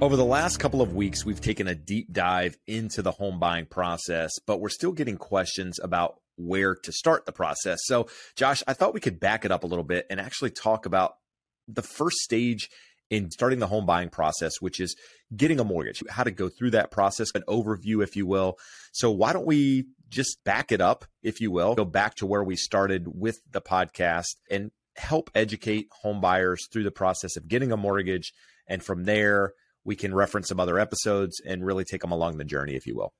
Over the last couple of weeks, we've taken a deep dive into the home buying process, but we're still getting questions about where to start the process. So, Josh, I thought we could back it up a little bit and actually talk about the first stage in starting the home buying process, which is getting a mortgage, how to go through that process, an overview, if you will. So, why don't we just back it up, if you will, go back to where we started with the podcast and help educate home buyers through the process of getting a mortgage. And from there, we can reference some other episodes and really take them along the journey, if you will.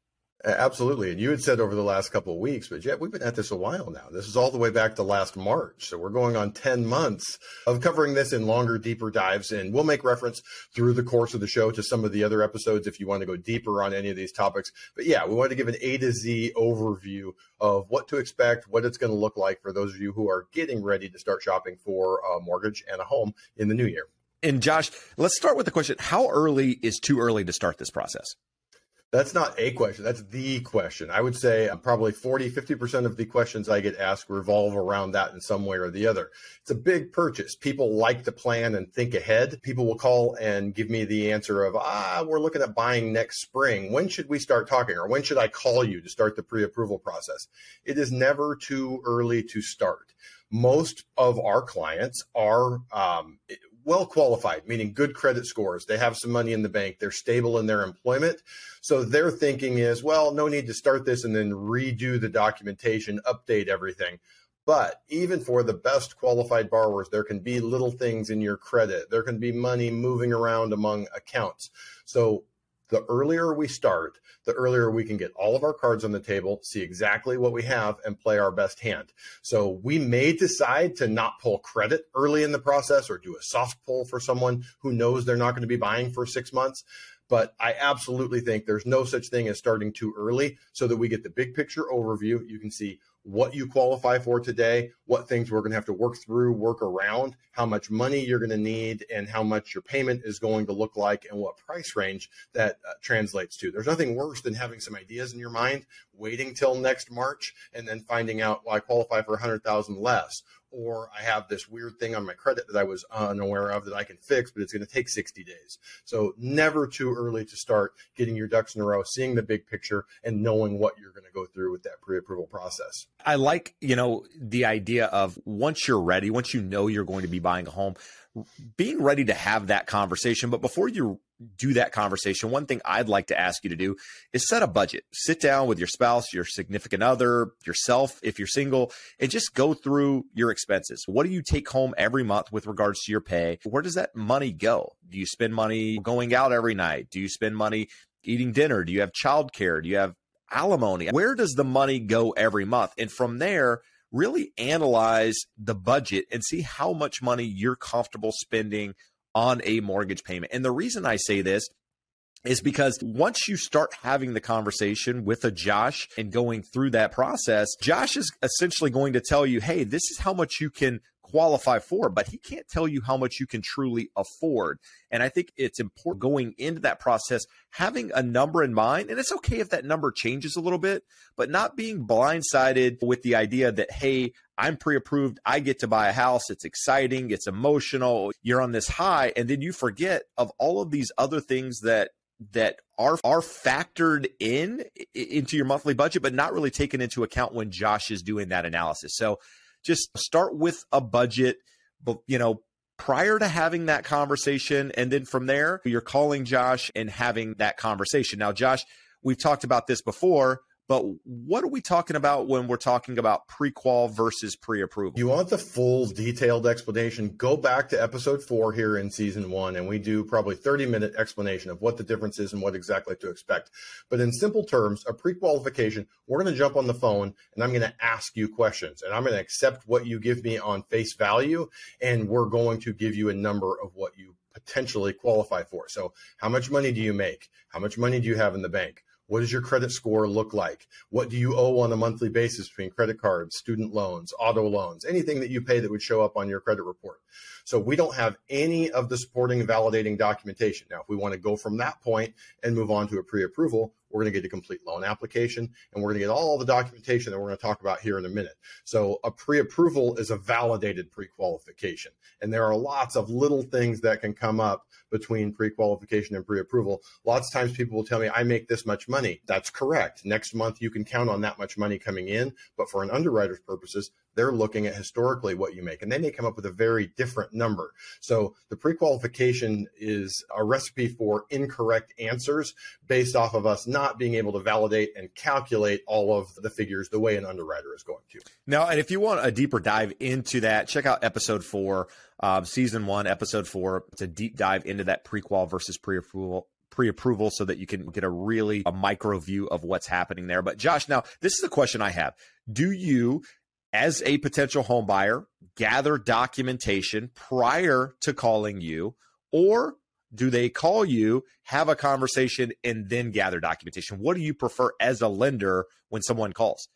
Absolutely. And you had said over the last couple of weeks, but yet we've been at this a while now. This is all the way back to last March. So we're going on 10 months of covering this in longer, deeper dives. And we'll make reference through the course of the show to some of the other episodes if you want to go deeper on any of these topics. But yeah, we want to give an A to Z overview of what to expect, what it's going to look like for those of you who are getting ready to start shopping for a mortgage and a home in the new year. And Josh, let's start with the question How early is too early to start this process? That's not a question. That's the question. I would say probably 40, 50% of the questions I get asked revolve around that in some way or the other. It's a big purchase. People like to plan and think ahead. People will call and give me the answer of, ah, we're looking at buying next spring. When should we start talking? Or when should I call you to start the pre approval process? It is never too early to start. Most of our clients are um, well qualified, meaning good credit scores. They have some money in the bank. They're stable in their employment. So their thinking is, well, no need to start this and then redo the documentation, update everything. But even for the best qualified borrowers, there can be little things in your credit. There can be money moving around among accounts. So the earlier we start, the earlier we can get all of our cards on the table, see exactly what we have, and play our best hand. So we may decide to not pull credit early in the process or do a soft pull for someone who knows they're not going to be buying for six months. But I absolutely think there's no such thing as starting too early so that we get the big picture overview. You can see what you qualify for today, what things we're going to have to work through, work around, how much money you're going to need, and how much your payment is going to look like, and what price range that uh, translates to. There's nothing worse than having some ideas in your mind, waiting till next March, and then finding out, well, I qualify for 100,000 less, or I have this weird thing on my credit that I was unaware of that I can fix, but it's going to take 60 days. So never too early to start getting your ducks in a row, seeing the big picture and knowing what you're going to go through with that pre-approval process. I like, you know, the idea of once you're ready, once you know you're going to be buying a home, being ready to have that conversation. But before you do that conversation, one thing I'd like to ask you to do is set a budget. Sit down with your spouse, your significant other, yourself, if you're single, and just go through your expenses. What do you take home every month with regards to your pay? Where does that money go? Do you spend money going out every night? Do you spend money eating dinner? Do you have childcare? Do you have alimony? Where does the money go every month? And from there, really analyze the budget and see how much money you're comfortable spending on a mortgage payment. And the reason I say this is because once you start having the conversation with a Josh and going through that process, Josh is essentially going to tell you, hey, this is how much you can qualify for, but he can't tell you how much you can truly afford. And I think it's important going into that process, having a number in mind. And it's okay if that number changes a little bit, but not being blindsided with the idea that, hey, I'm pre approved. I get to buy a house. It's exciting. It's emotional. You're on this high. And then you forget of all of these other things that that are are factored in into your monthly budget but not really taken into account when Josh is doing that analysis. So just start with a budget, but you know, prior to having that conversation. And then from there, you're calling Josh and having that conversation. Now, Josh, we've talked about this before. But what are we talking about when we're talking about pre-qual versus pre-approval? You want the full detailed explanation? Go back to episode four here in season one, and we do probably 30 minute explanation of what the difference is and what exactly to expect. But in simple terms, a pre-qualification, we're going to jump on the phone and I'm going to ask you questions and I'm going to accept what you give me on face value. And we're going to give you a number of what you potentially qualify for. So, how much money do you make? How much money do you have in the bank? What does your credit score look like? What do you owe on a monthly basis between credit cards, student loans, auto loans, anything that you pay that would show up on your credit report? So we don't have any of the supporting validating documentation. Now, if we want to go from that point and move on to a pre-approval, we're going to get a complete loan application and we're going to get all the documentation that we're going to talk about here in a minute. So a pre-approval is a validated pre-qualification. And there are lots of little things that can come up between pre-qualification and pre-approval. Lots of times people will tell me, I make this much money. That's correct. Next month you can count on that much money coming in. But for an underwriter's purposes, they're looking at historically what you make and they may come up with a very different number. So the pre-qualification is a recipe for incorrect answers based off of us not being able to validate and calculate all of the figures the way an underwriter is going to. Now, and if you want a deeper dive into that, check out episode four, uh, season one, episode four. It's a deep dive into that pre-qual versus pre-approval pre-approval so that you can get a really a micro view of what's happening there. But Josh, now this is a question I have. Do you as a potential home buyer, gather documentation prior to calling you, or do they call you, have a conversation, and then gather documentation? What do you prefer as a lender when someone calls?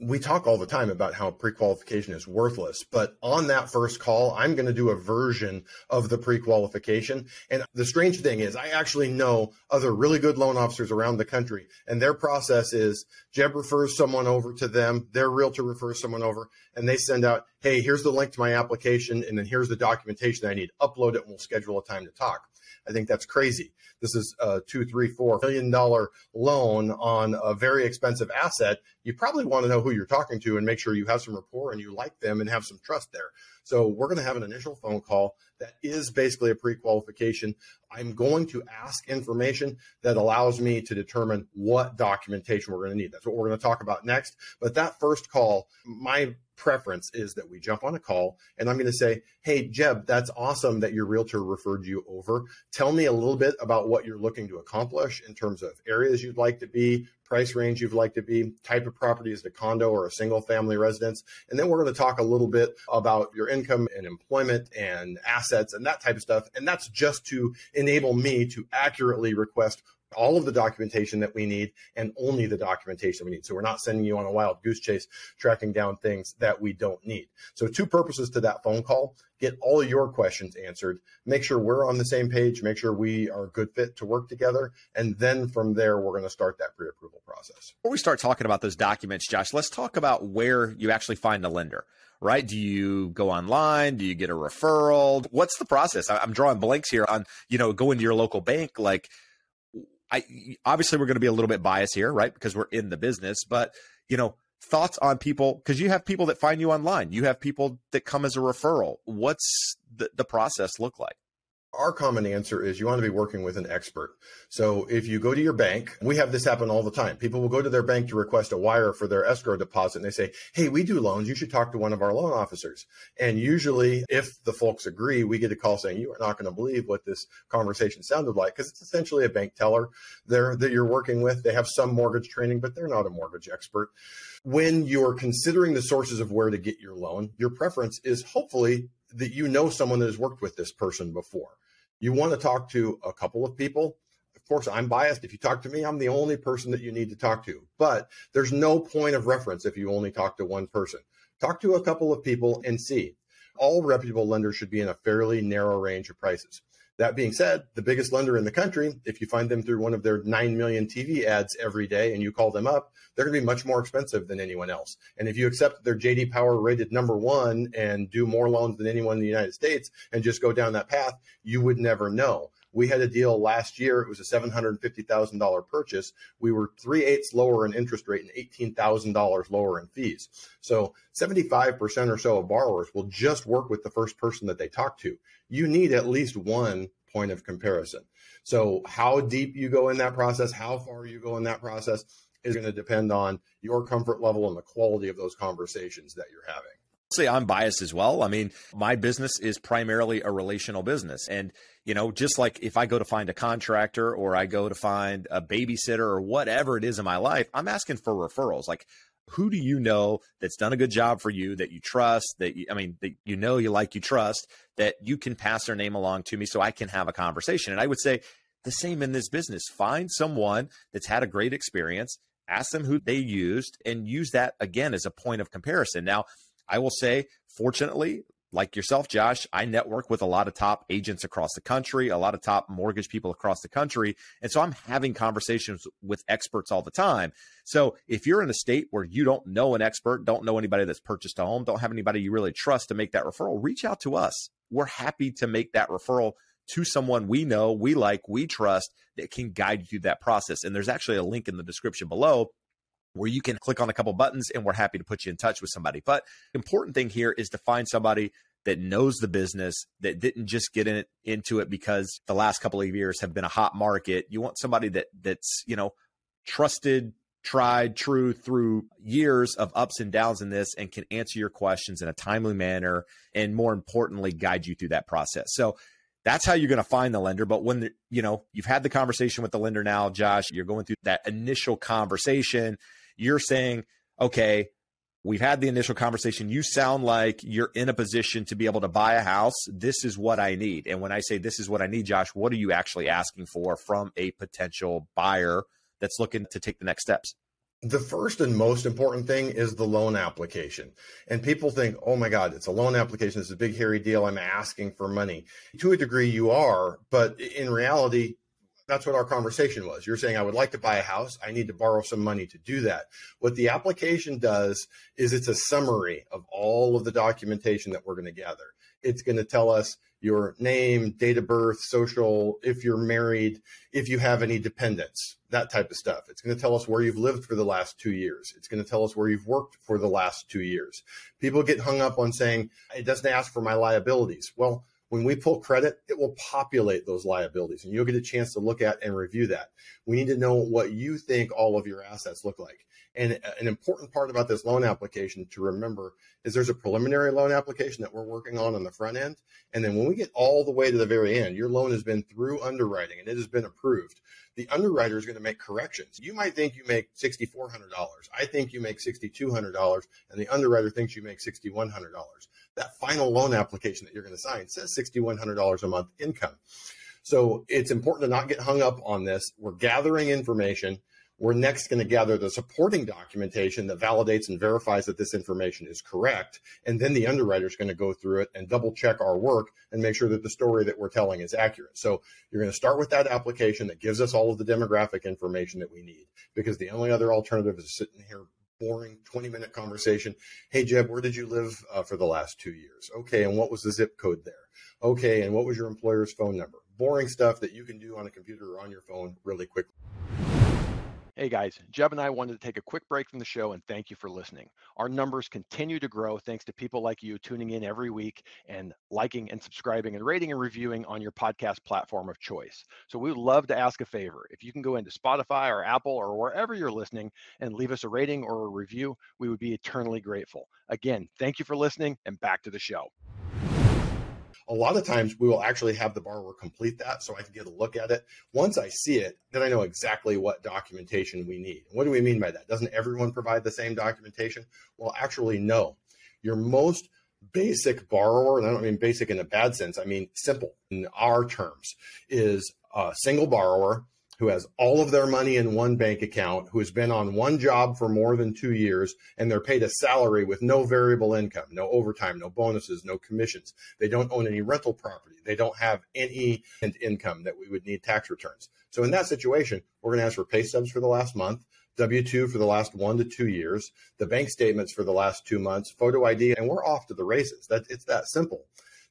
We talk all the time about how pre-qualification is worthless, but on that first call, I'm going to do a version of the pre-qualification. And the strange thing is I actually know other really good loan officers around the country and their process is Jeb refers someone over to them, their realtor refers someone over and they send out, Hey, here's the link to my application. And then here's the documentation I need. Upload it and we'll schedule a time to talk. I think that's crazy. This is a two, three, four million dollar loan on a very expensive asset. You probably want to know who you're talking to and make sure you have some rapport and you like them and have some trust there. So we're going to have an initial phone call that is basically a pre-qualification. I'm going to ask information that allows me to determine what documentation we're going to need. That's what we're going to talk about next. But that first call, my preference is that we jump on a call and I'm going to say, Hey, Jeb, that's awesome that your realtor referred you over. Tell me a little bit about what you're looking to accomplish in terms of areas you'd like to be, price range you'd like to be, type of property is a condo or a single family residence. And then we're going to talk a little bit about your income and employment and assets and that type of stuff. And that's just to enable me to accurately request all of the documentation that we need and only the documentation we need. So we're not sending you on a wild goose chase tracking down things that we don't need. So two purposes to that phone call. Get all your questions answered. Make sure we're on the same page. Make sure we are a good fit to work together. And then from there, we're going to start that pre-approval process. Before we start talking about those documents, Josh, let's talk about where you actually find a lender right? Do you go online? Do you get a referral? What's the process? I'm drawing blanks here on, you know, going to your local bank. Like, I obviously we're going to be a little bit biased here, right? Because we're in the business, but you know, thoughts on people because you have people that find you online, you have people that come as a referral. What's the, the process look like? Our common answer is you want to be working with an expert. So if you go to your bank, we have this happen all the time. People will go to their bank to request a wire for their escrow deposit and they say, Hey, we do loans. You should talk to one of our loan officers. And usually if the folks agree, we get a call saying, you are not going to believe what this conversation sounded like because it's essentially a bank teller there that you're working with. They have some mortgage training, but they're not a mortgage expert. When you're considering the sources of where to get your loan, your preference is hopefully that you know someone that has worked with this person before. You want to talk to a couple of people. Of course, I'm biased. If you talk to me, I'm the only person that you need to talk to. But there's no point of reference if you only talk to one person. Talk to a couple of people and see. All reputable lenders should be in a fairly narrow range of prices. That being said, the biggest lender in the country, if you find them through one of their 9 million TV ads every day and you call them up, they're going to be much more expensive than anyone else. And if you accept their JD Power rated number one and do more loans than anyone in the United States and just go down that path, you would never know. We had a deal last year. It was a $750,000 purchase. We were three eighths lower in interest rate and $18,000 lower in fees. So 75% or so of borrowers will just work with the first person that they talk to. You need at least one point of comparison. So how deep you go in that process, how far you go in that process is going to depend on your comfort level and the quality of those conversations that you're having say I'm biased as well. I mean, my business is primarily a relational business. And, you know, just like if I go to find a contractor or I go to find a babysitter or whatever it is in my life, I'm asking for referrals. Like, who do you know that's done a good job for you that you trust that you, I mean that you know you like you trust that you can pass their name along to me so I can have a conversation. And I would say the same in this business. Find someone that's had a great experience, ask them who they used and use that again as a point of comparison. Now, I will say fortunately like yourself, Josh, I network with a lot of top agents across the country, a lot of top mortgage people across the country. And so I'm having conversations with experts all the time. So if you're in a state where you don't know an expert, don't know anybody that's purchased a home, don't have anybody you really trust to make that referral, reach out to us. We're happy to make that referral to someone we know, we like, we trust that can guide you through that process. And there's actually a link in the description below where you can click on a couple buttons and we're happy to put you in touch with somebody. But important thing here is to find somebody that knows the business that didn't just get in it, into it because the last couple of years have been a hot market. You want somebody that that's, you know, trusted, tried, true through years of ups and downs in this and can answer your questions in a timely manner and more importantly guide you through that process. So that's how you're going to find the lender. But when the, you know you've had the conversation with the lender now, Josh, you're going through that initial conversation you're saying, okay, we've had the initial conversation. You sound like you're in a position to be able to buy a house. This is what I need. And when I say this is what I need, Josh, what are you actually asking for from a potential buyer that's looking to take the next steps? The first and most important thing is the loan application. And people think, oh my God, it's a loan application. It's a big, hairy deal. I'm asking for money. To a degree, you are. But in reality, that's what our conversation was. You're saying, I would like to buy a house. I need to borrow some money to do that. What the application does is it's a summary of all of the documentation that we're going to gather. It's going to tell us your name, date of birth, social, if you're married, if you have any dependents, that type of stuff. It's going to tell us where you've lived for the last two years. It's going to tell us where you've worked for the last two years. People get hung up on saying, it doesn't ask for my liabilities. Well, when we pull credit, it will populate those liabilities and you'll get a chance to look at and review that. We need to know what you think all of your assets look like. And uh, an important part about this loan application to remember is there's a preliminary loan application that we're working on on the front end. And then when we get all the way to the very end, your loan has been through underwriting and it has been approved. The underwriter is going to make corrections. You might think you make $6,400. I think you make $6,200 and the underwriter thinks you make $6,100 that final loan application that you're going to sign says $6,100 a month income. So it's important to not get hung up on this. We're gathering information. We're next going to gather the supporting documentation that validates and verifies that this information is correct. And then the underwriter is going to go through it and double check our work and make sure that the story that we're telling is accurate. So you're going to start with that application that gives us all of the demographic information that we need because the only other alternative is sitting here boring 20 minute conversation. Hey, Jeb, where did you live uh, for the last two years? Okay. And what was the zip code there? Okay. And what was your employer's phone number? Boring stuff that you can do on a computer or on your phone really quickly. Hey guys, Jeb and I wanted to take a quick break from the show and thank you for listening. Our numbers continue to grow thanks to people like you tuning in every week and liking and subscribing and rating and reviewing on your podcast platform of choice. So we would love to ask a favor. If you can go into Spotify or Apple or wherever you're listening and leave us a rating or a review, we would be eternally grateful. Again, thank you for listening and back to the show a lot of times we will actually have the borrower complete that so I can get a look at it. Once I see it, then I know exactly what documentation we need. What do we mean by that? Doesn't everyone provide the same documentation? Well, actually, no. Your most basic borrower, and I don't mean basic in a bad sense, I mean simple in our terms, is a single borrower who has all of their money in one bank account, who has been on one job for more than two years, and they're paid a salary with no variable income, no overtime, no bonuses, no commissions. They don't own any rental property. They don't have any income that we would need tax returns. So in that situation, we're going to ask for pay stubs for the last month. W 2 for the last one to two years, the bank statements for the last two months, photo ID, and we're off to the races. That it's that simple.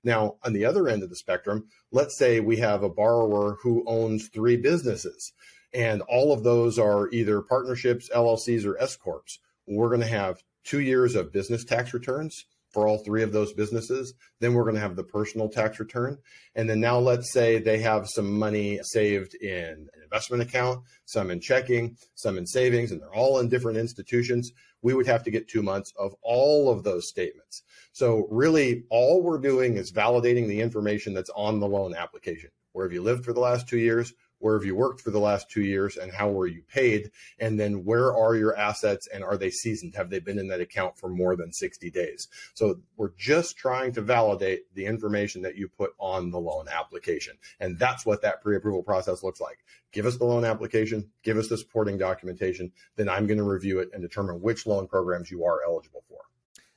Now, on the other end of the spectrum, let's say we have a borrower who owns three businesses, and all of those are either partnerships, LLCs, or S corps. We're going to have two years of business tax returns for all three of those businesses. Then we're going to have the personal tax return. And then now let's say they have some money saved in an investment account, some in checking, some in savings, and they're all in different institutions. We would have to get two months of all of those statements. So really all we're doing is validating the information that's on the loan application. Where have you lived for the last two years? Where have you worked for the last two years and how were you paid? And then where are your assets and are they seasoned? Have they been in that account for more than 60 days? So we're just trying to validate the information that you put on the loan application. And that's what that pre approval process looks like. Give us the loan application, give us the supporting documentation, then I'm going to review it and determine which loan programs you are eligible for.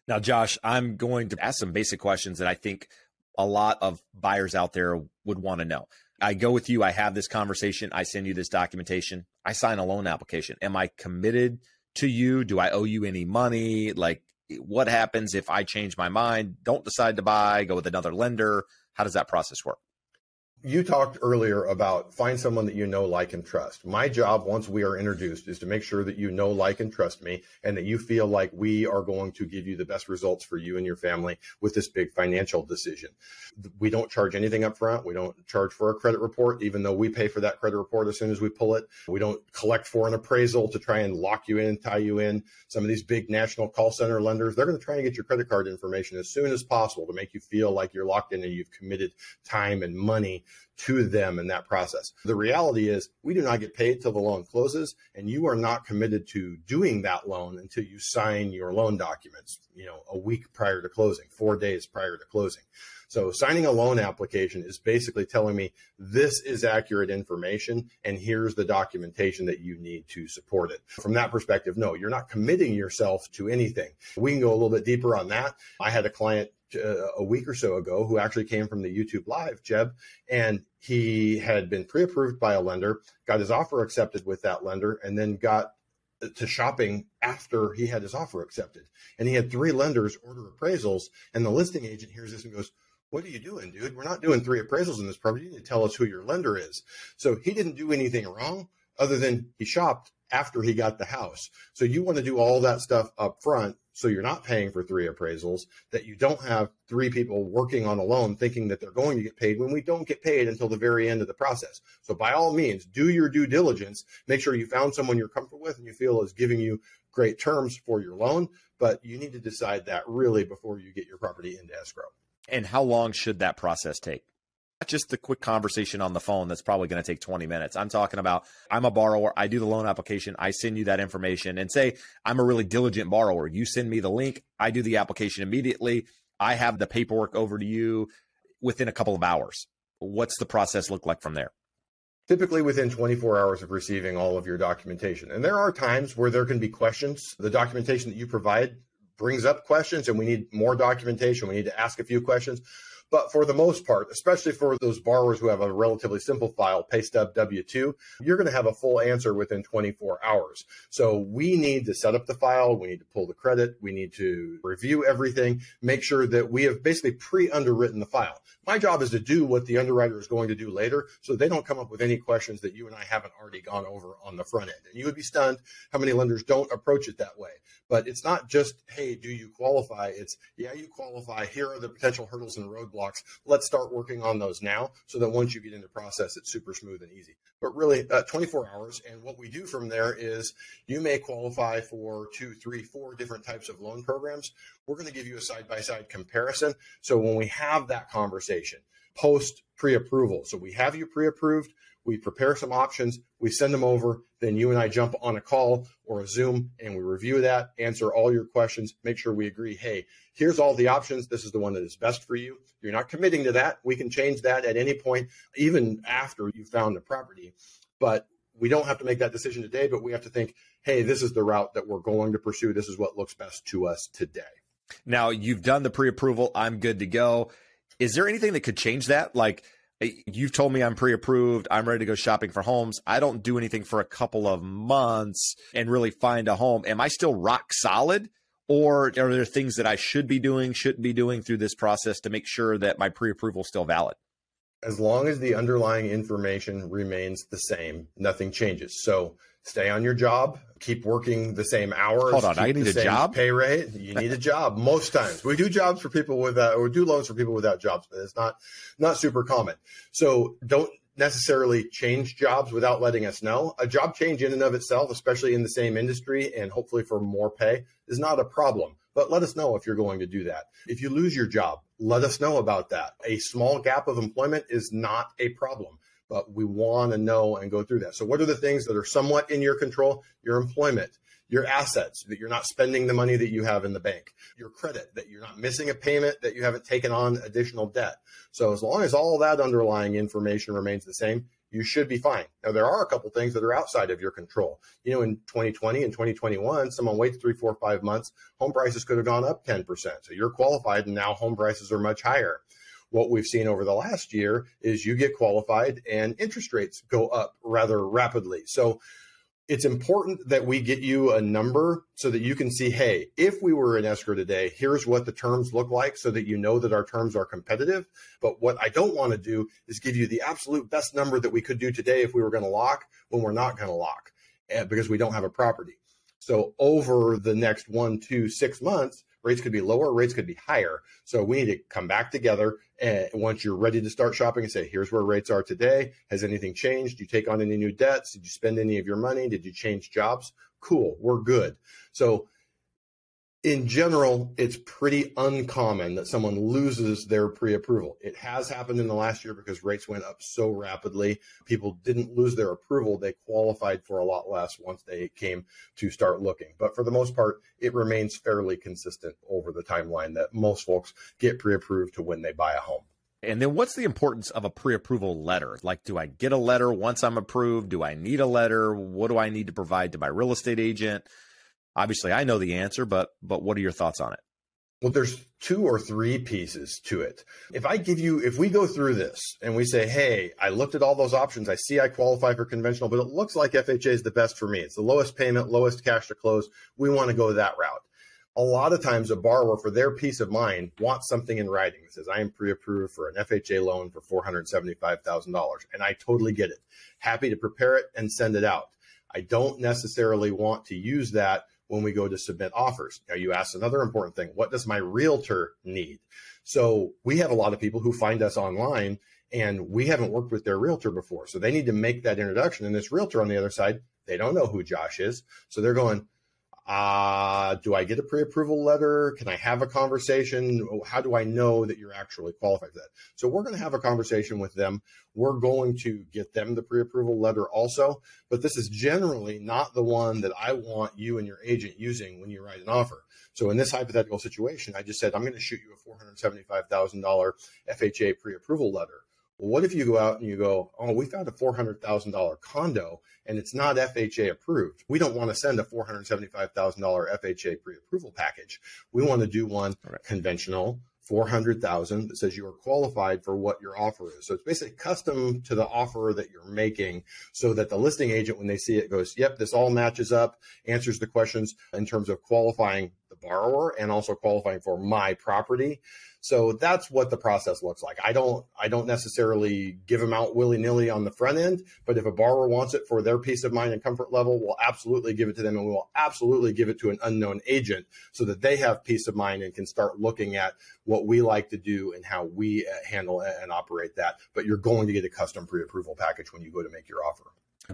Now, Josh, I'm going to ask some basic questions that I think a lot of buyers out there would want to know. I go with you. I have this conversation. I send you this documentation. I sign a loan application. Am I committed to you? Do I owe you any money? Like, what happens if I change my mind, don't decide to buy, go with another lender? How does that process work? You talked earlier about find someone that you know, like, and trust. My job, once we are introduced, is to make sure that you know, like, and trust me, and that you feel like we are going to give you the best results for you and your family with this big financial decision. We don't charge anything up front. We don't charge for a credit report, even though we pay for that credit report as soon as we pull it. We don't collect for an appraisal to try and lock you in, tie you in. Some of these big national call center lenders, they're going to try and get your credit card information as soon as possible to make you feel like you're locked in and you've committed time and money to them in that process. The reality is we do not get paid till the loan closes and you are not committed to doing that loan until you sign your loan documents, you know, a week prior to closing, 4 days prior to closing. So signing a loan application is basically telling me this is accurate information and here's the documentation that you need to support it. From that perspective, no, you're not committing yourself to anything. We can go a little bit deeper on that. I had a client Uh, a week or so ago who actually came from the YouTube live, Jeb, and he had been pre-approved by a lender, got his offer accepted with that lender, and then got to shopping after he had his offer accepted. And he had three lenders order appraisals, and the listing agent hears this and goes, what are you doing, dude? We're not doing three appraisals in this property. You need to tell us who your lender is. So he didn't do anything wrong other than he shopped after he got the house. So you want to do all that stuff up front so you're not paying for three appraisals, that you don't have three people working on a loan thinking that they're going to get paid when we don't get paid until the very end of the process. So by all means, do your due diligence, make sure you found someone you're comfortable with and you feel is giving you great terms for your loan, but you need to decide that really before you get your property into escrow. And how long should that process take? Just the quick conversation on the phone that's probably going to take 20 minutes. I'm talking about I'm a borrower. I do the loan application. I send you that information and say I'm a really diligent borrower. You send me the link. I do the application immediately. I have the paperwork over to you within a couple of hours. What's the process look like from there? typically within 24 hours of receiving all of your documentation. And there are times where there can be questions. The documentation that you provide brings up questions and we need more documentation. We need to ask a few questions. But for the most part, especially for those borrowers who have a relatively simple file, pay stub W2, you're going to have a full answer within 24 hours. So we need to set up the file. We need to pull the credit. We need to review everything, make sure that we have basically pre underwritten the file. My job is to do what the underwriter is going to do later so they don't come up with any questions that you and I haven't already gone over on the front end. And you would be stunned how many lenders don't approach it that way. But it's not just, hey, do you qualify? It's, yeah, you qualify. Here are the potential hurdles and roadblocks. Let's start working on those now so that once you get into the process, it's super smooth and easy. But really, uh, 24 hours. And what we do from there is you may qualify for two, three, four different types of loan programs. We're going to give you a side by side comparison. So when we have that conversation, post pre approval, so we have you pre approved, we prepare some options, we send them over, then you and I jump on a call or a Zoom and we review that, answer all your questions, make sure we agree, hey, here's all the options. This is the one that is best for you. You're not committing to that. We can change that at any point, even after you found the property. But we don't have to make that decision today, but we have to think, hey, this is the route that we're going to pursue. This is what looks best to us today. Now, you've done the pre approval. I'm good to go. Is there anything that could change that? Like, you've told me I'm pre-approved. I'm ready to go shopping for homes. I don't do anything for a couple of months and really find a home. Am I still rock solid? Or are there things that I should be doing, shouldn't be doing through this process to make sure that my pre-approval is still valid? As long as the underlying information remains the same, nothing changes. So stay on your job, keep working the same hours. Hold on, I need a job. Pay rate. You need a job most times. We do jobs for people without, uh, or do loans for people without jobs, but it's not not super common. So don't necessarily change jobs without letting us know. A job change in and of itself, especially in the same industry and hopefully for more pay, is not a problem. But let us know if you're going to do that. If you lose your job, let us know about that. A small gap of employment is not a problem but we want to know and go through that. So, what are the things that are somewhat in your control? Your employment, your assets, that you're not spending the money that you have in the bank, your credit, that you're not missing a payment, that you haven't taken on additional debt. So, as long as all that underlying information remains the same, you should be fine. Now, there are a couple things that are outside of your control. You know, in 2020 and 2021, someone waits three, four, five months, home prices could have gone up 10%. So you're qualified, and now home prices are much higher. What we've seen over the last year is you get qualified and interest rates go up rather rapidly. So it's important that we get you a number so that you can see hey if we were in escrow today here's what the terms look like so that you know that our terms are competitive but what i don't want to do is give you the absolute best number that we could do today if we were going to lock when we're not going to lock eh, because we don't have a property so over the next one two six months rates could be lower, rates could be higher. So we need to come back together. And once you're ready to start shopping and say, here's where rates are today. Has anything changed? Do you take on any new debts? Did you spend any of your money? Did you change jobs? Cool, we're good. So in general, it's pretty uncommon that someone loses their pre approval. It has happened in the last year because rates went up so rapidly. People didn't lose their approval. They qualified for a lot less once they came to start looking. But for the most part, it remains fairly consistent over the timeline that most folks get pre approved to when they buy a home. And then what's the importance of a pre approval letter? Like, do I get a letter once I'm approved? Do I need a letter? What do I need to provide to my real estate agent? Obviously, I know the answer, but but what are your thoughts on it? Well, there's two or three pieces to it. If I give you, if we go through this and we say, hey, I looked at all those options, I see I qualify for conventional, but it looks like FHA is the best for me. It's the lowest payment, lowest cash to close. We want to go that route. A lot of times, a borrower, for their peace of mind, wants something in writing that says, I am pre approved for an FHA loan for $475,000. And I totally get it. Happy to prepare it and send it out. I don't necessarily want to use that when we go to submit offers. Now, you asked another important thing what does my realtor need? So, we have a lot of people who find us online and we haven't worked with their realtor before. So, they need to make that introduction. And this realtor on the other side, they don't know who Josh is. So, they're going, uh, do I get a pre-approval letter? Can I have a conversation? How do I know that you're actually qualified for that? So we're going to have a conversation with them. We're going to get them the pre-approval letter also, but this is generally not the one that I want you and your agent using when you write an offer. So in this hypothetical situation, I just said, I'm going to shoot you a $475,000 FHA pre-approval letter. Well, what if you go out and you go, oh, we found a $400,000 condo and it's not FHA approved? We don't want to send a $475,000 FHA pre approval package. We want to do one right. conventional. 400,000 that says you are qualified for what your offer is. So it's basically custom to the offer that you're making so that the listing agent, when they see it, goes, yep, this all matches up, answers the questions in terms of qualifying the borrower and also qualifying for my property. So that's what the process looks like. I don't I don't necessarily give them out willy nilly on the front end, but if a borrower wants it for their peace of mind and comfort level, we'll absolutely give it to them, and we will absolutely give it to an unknown agent so that they have peace of mind and can start looking at what we like to do and how we uh, handle and operate that. But you're going to get a custom pre-approval package when you go to make your offer.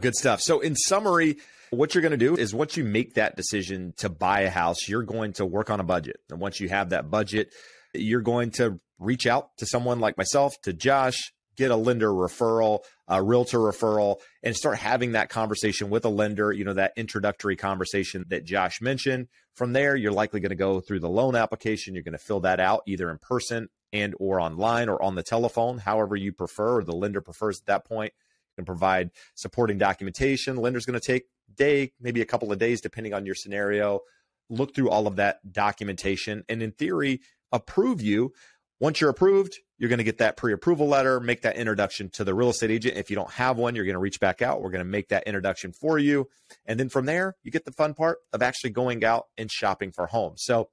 Good stuff. So, in summary, what you're going to do is once you make that decision to buy a house, you're going to work on a budget. And once you have that budget, you're going to reach out to someone like myself, to Josh, get a lender referral, a realtor referral, and start having that conversation with a lender, you know, that introductory conversation that Josh mentioned. From there, you're likely going to go through the loan application. You're going to fill that out either in person and or online or on the telephone, however you prefer, or the lender prefers at that point. You can provide supporting documentation. Lender's going to take day, maybe a couple of days, depending on your scenario. Look through all of that documentation. And in theory, approve you. Once you're approved, you're going to get that pre approval letter, make that introduction to the real estate agent. If you don't have one, you're going to reach back out. We're going to make that introduction for you. And then from there, you get the fun part of actually going out and shopping for homes. So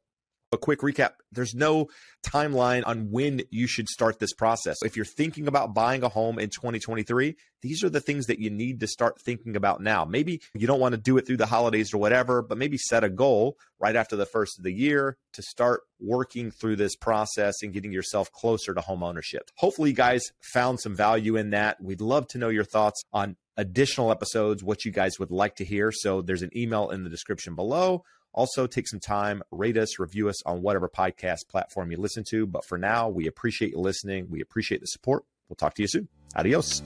a quick recap there's no timeline on when you should start this process. If you're thinking about buying a home in 2023, these are the things that you need to start thinking about now. Maybe you don't want to do it through the holidays or whatever, but maybe set a goal right after the first of the year to start working through this process and getting yourself closer to home ownership. Hopefully, you guys found some value in that. We'd love to know your thoughts on additional episodes, what you guys would like to hear. So there's an email in the description below also, take some time, rate us, review us on whatever podcast platform you listen to. But for now, we appreciate you listening. We appreciate the support. We'll talk to you soon. Adios.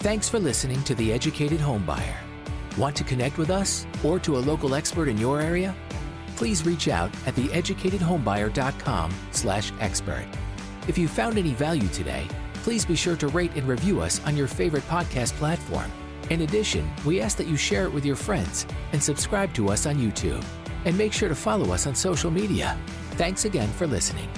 Thanks for listening to The Educated Homebuyer. Want to connect with us or to a local expert in your area? Please reach out at theeducatedhomebuyer.com slash expert. If you found any value today, please be sure to rate and review us on your favorite podcast platform. In addition, we ask that you share it with your friends and subscribe to us on YouTube. And make sure to follow us on social media. Thanks again for listening.